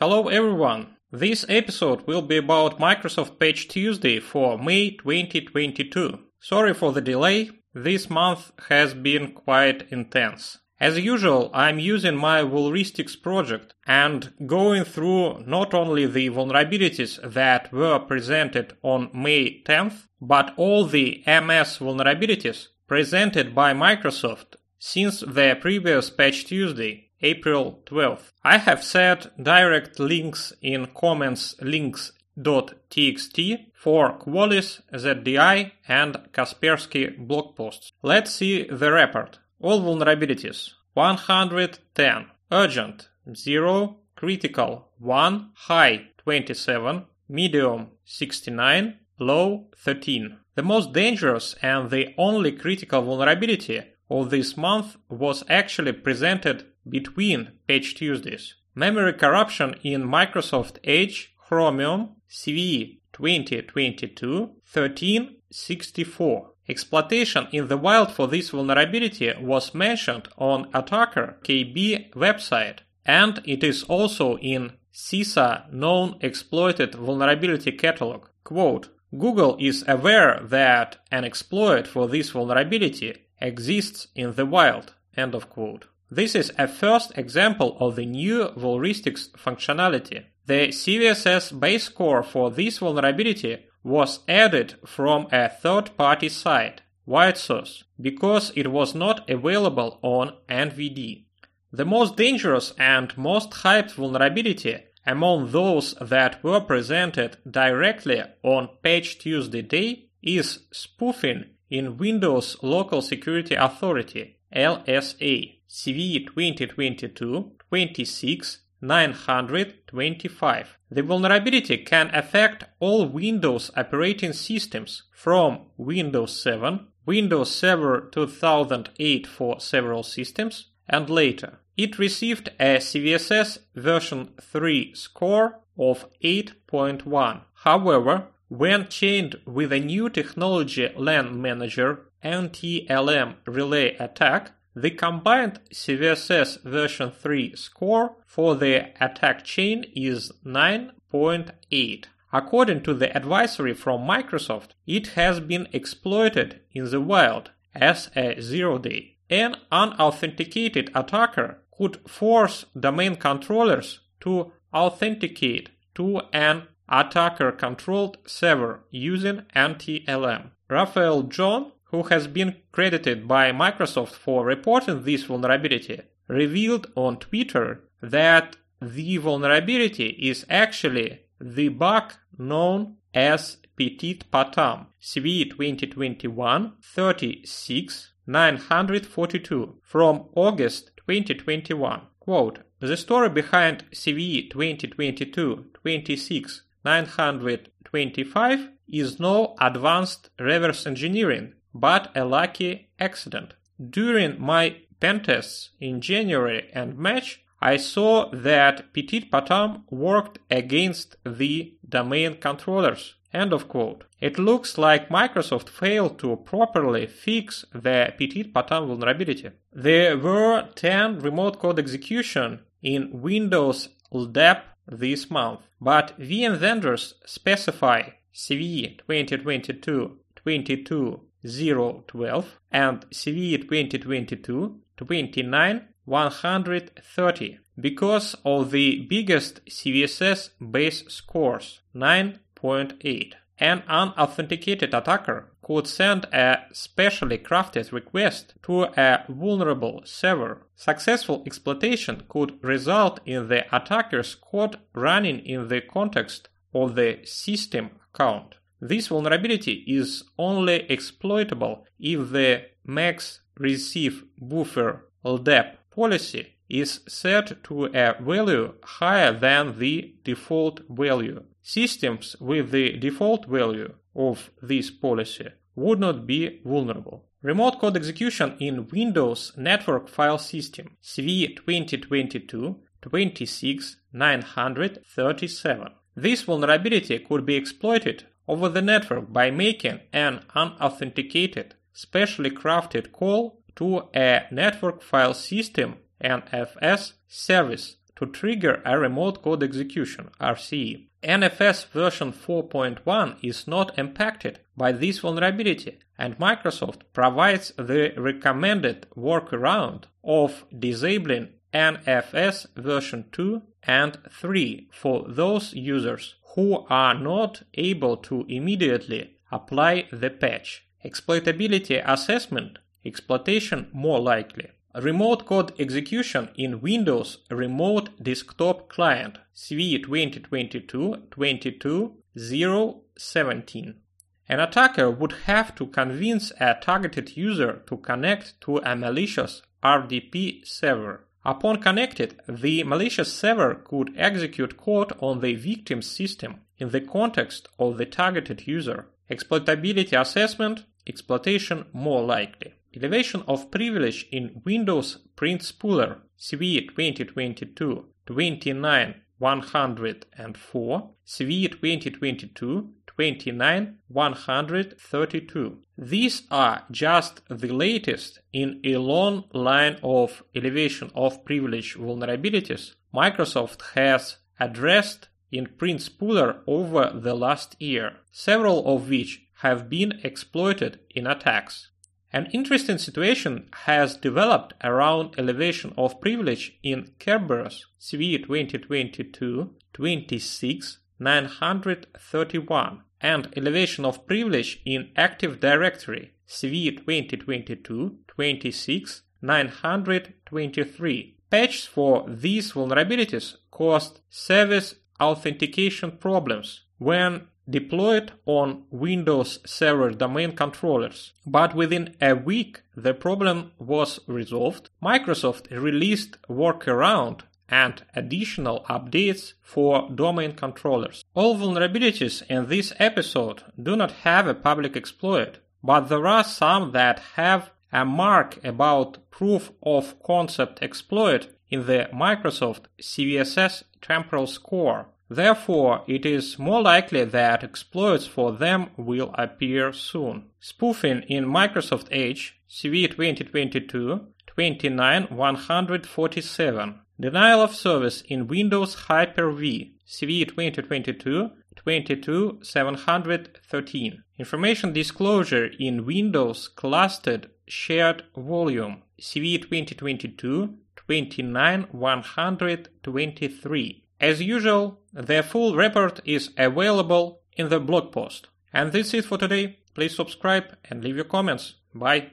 Hello everyone. This episode will be about Microsoft Patch Tuesday for May 2022. Sorry for the delay. This month has been quite intense. As usual, I'm using my Vulristics project and going through not only the vulnerabilities that were presented on May 10th, but all the MS vulnerabilities presented by Microsoft since their previous Patch Tuesday, April 12th. I have set direct links in comments links.txt for Qualys, ZDI, and Kaspersky blog posts. Let's see the report. All vulnerabilities. 110, urgent. 0, critical. 1, high. 27, medium. 69, low. 13. The most dangerous and the only critical vulnerability of this month was actually presented between Patch Tuesdays. Memory corruption in Microsoft Edge Chromium CVE 2022 1364. Exploitation in the wild for this vulnerability was mentioned on Attacker KB website, and it is also in CISA known exploited vulnerability catalog. Quote, Google is aware that an exploit for this vulnerability exists in the wild. End of quote. This is a first example of the new Vulristics functionality. The CVSS base core for this vulnerability was added from a third-party site, WhiteSource, because it was not available on NVD. The most dangerous and most hyped vulnerability among those that were presented directly on Patch Tuesday day is spoofing in Windows Local Security Authority LSA CVE 2022 26 925. The vulnerability can affect all Windows operating systems from Windows 7, Windows Server 2008 for several systems, and later. It received a CVSS version 3 score of 8.1. However, when chained with a new technology LAN manager NTLM relay attack, the combined CVSS version 3 score for the attack chain is 9.8. According to the advisory from Microsoft, it has been exploited in the wild as a zero day. An unauthenticated attacker could force domain controllers to authenticate to an attacker controlled server using NTLM. Raphael John who has been credited by Microsoft for reporting this vulnerability, revealed on Twitter that the vulnerability is actually the bug known as Petit Patam CVE 2021 36 942 from August 2021. Quote, the story behind CVE 2022 26 925 is no advanced reverse engineering but a lucky accident. During my pen tests in January and March, I saw that PetitPotam worked against the domain controllers. End of quote. It looks like Microsoft failed to properly fix the PetitPotam vulnerability. There were 10 remote code execution in Windows LDAP this month, but VM vendors specify CVE 2022 22 012 and CVE 2022 29 130 because of the biggest CVSS base scores 9.8. An unauthenticated attacker could send a specially crafted request to a vulnerable server. Successful exploitation could result in the attacker's code running in the context of the system account. This vulnerability is only exploitable if the max receive buffer LDAP policy is set to a value higher than the default value. Systems with the default value of this policy would not be vulnerable. Remote code execution in Windows Network File System CVE 2022 26 937. This vulnerability could be exploited over the network by making an unauthenticated, specially crafted call to a network file system NFS service to trigger a remote code execution RCE. NFS version 4.1 is not impacted by this vulnerability, and Microsoft provides the recommended workaround of disabling NFS version 2 and 3 for those users who are not able to immediately apply the patch. Exploitability assessment, exploitation more likely. Remote code execution in Windows Remote Desktop Client CV 2022-22-017. An attacker would have to convince a targeted user to connect to a malicious RDP server. Upon connected, the malicious server could execute code on the victim's system in the context of the targeted user. Exploitability assessment, exploitation more likely. Elevation of privilege in Windows Print Spooler CVE 2022 29 104, CVE 2022 29 132. These are just the latest in a long line of elevation of privilege vulnerabilities Microsoft has addressed in Print Spooler over the last year, several of which have been exploited in attacks. An interesting situation has developed around elevation of privilege in Kerberos CVE 2022 26 931 and elevation of privilege in Active Directory CVE 2022 26 923. Patches for these vulnerabilities caused service authentication problems when deployed on Windows Server domain controllers. But within a week, the problem was resolved. Microsoft released workaround and additional updates for domain controllers. All vulnerabilities in this episode do not have a public exploit, but there are some that have a mark about proof of concept exploit in the Microsoft CVSS temporal score. Therefore, it is more likely that exploits for them will appear soon. Spoofing in Microsoft Edge CVE 2022 29 147. Denial of service in Windows Hyper-V CVE 2022 22 713. Information disclosure in Windows Clustered Shared Volume CVE 2022 29 123. As usual, the full report is available in the blog post. And that's it for today. Please subscribe and leave your comments. Bye.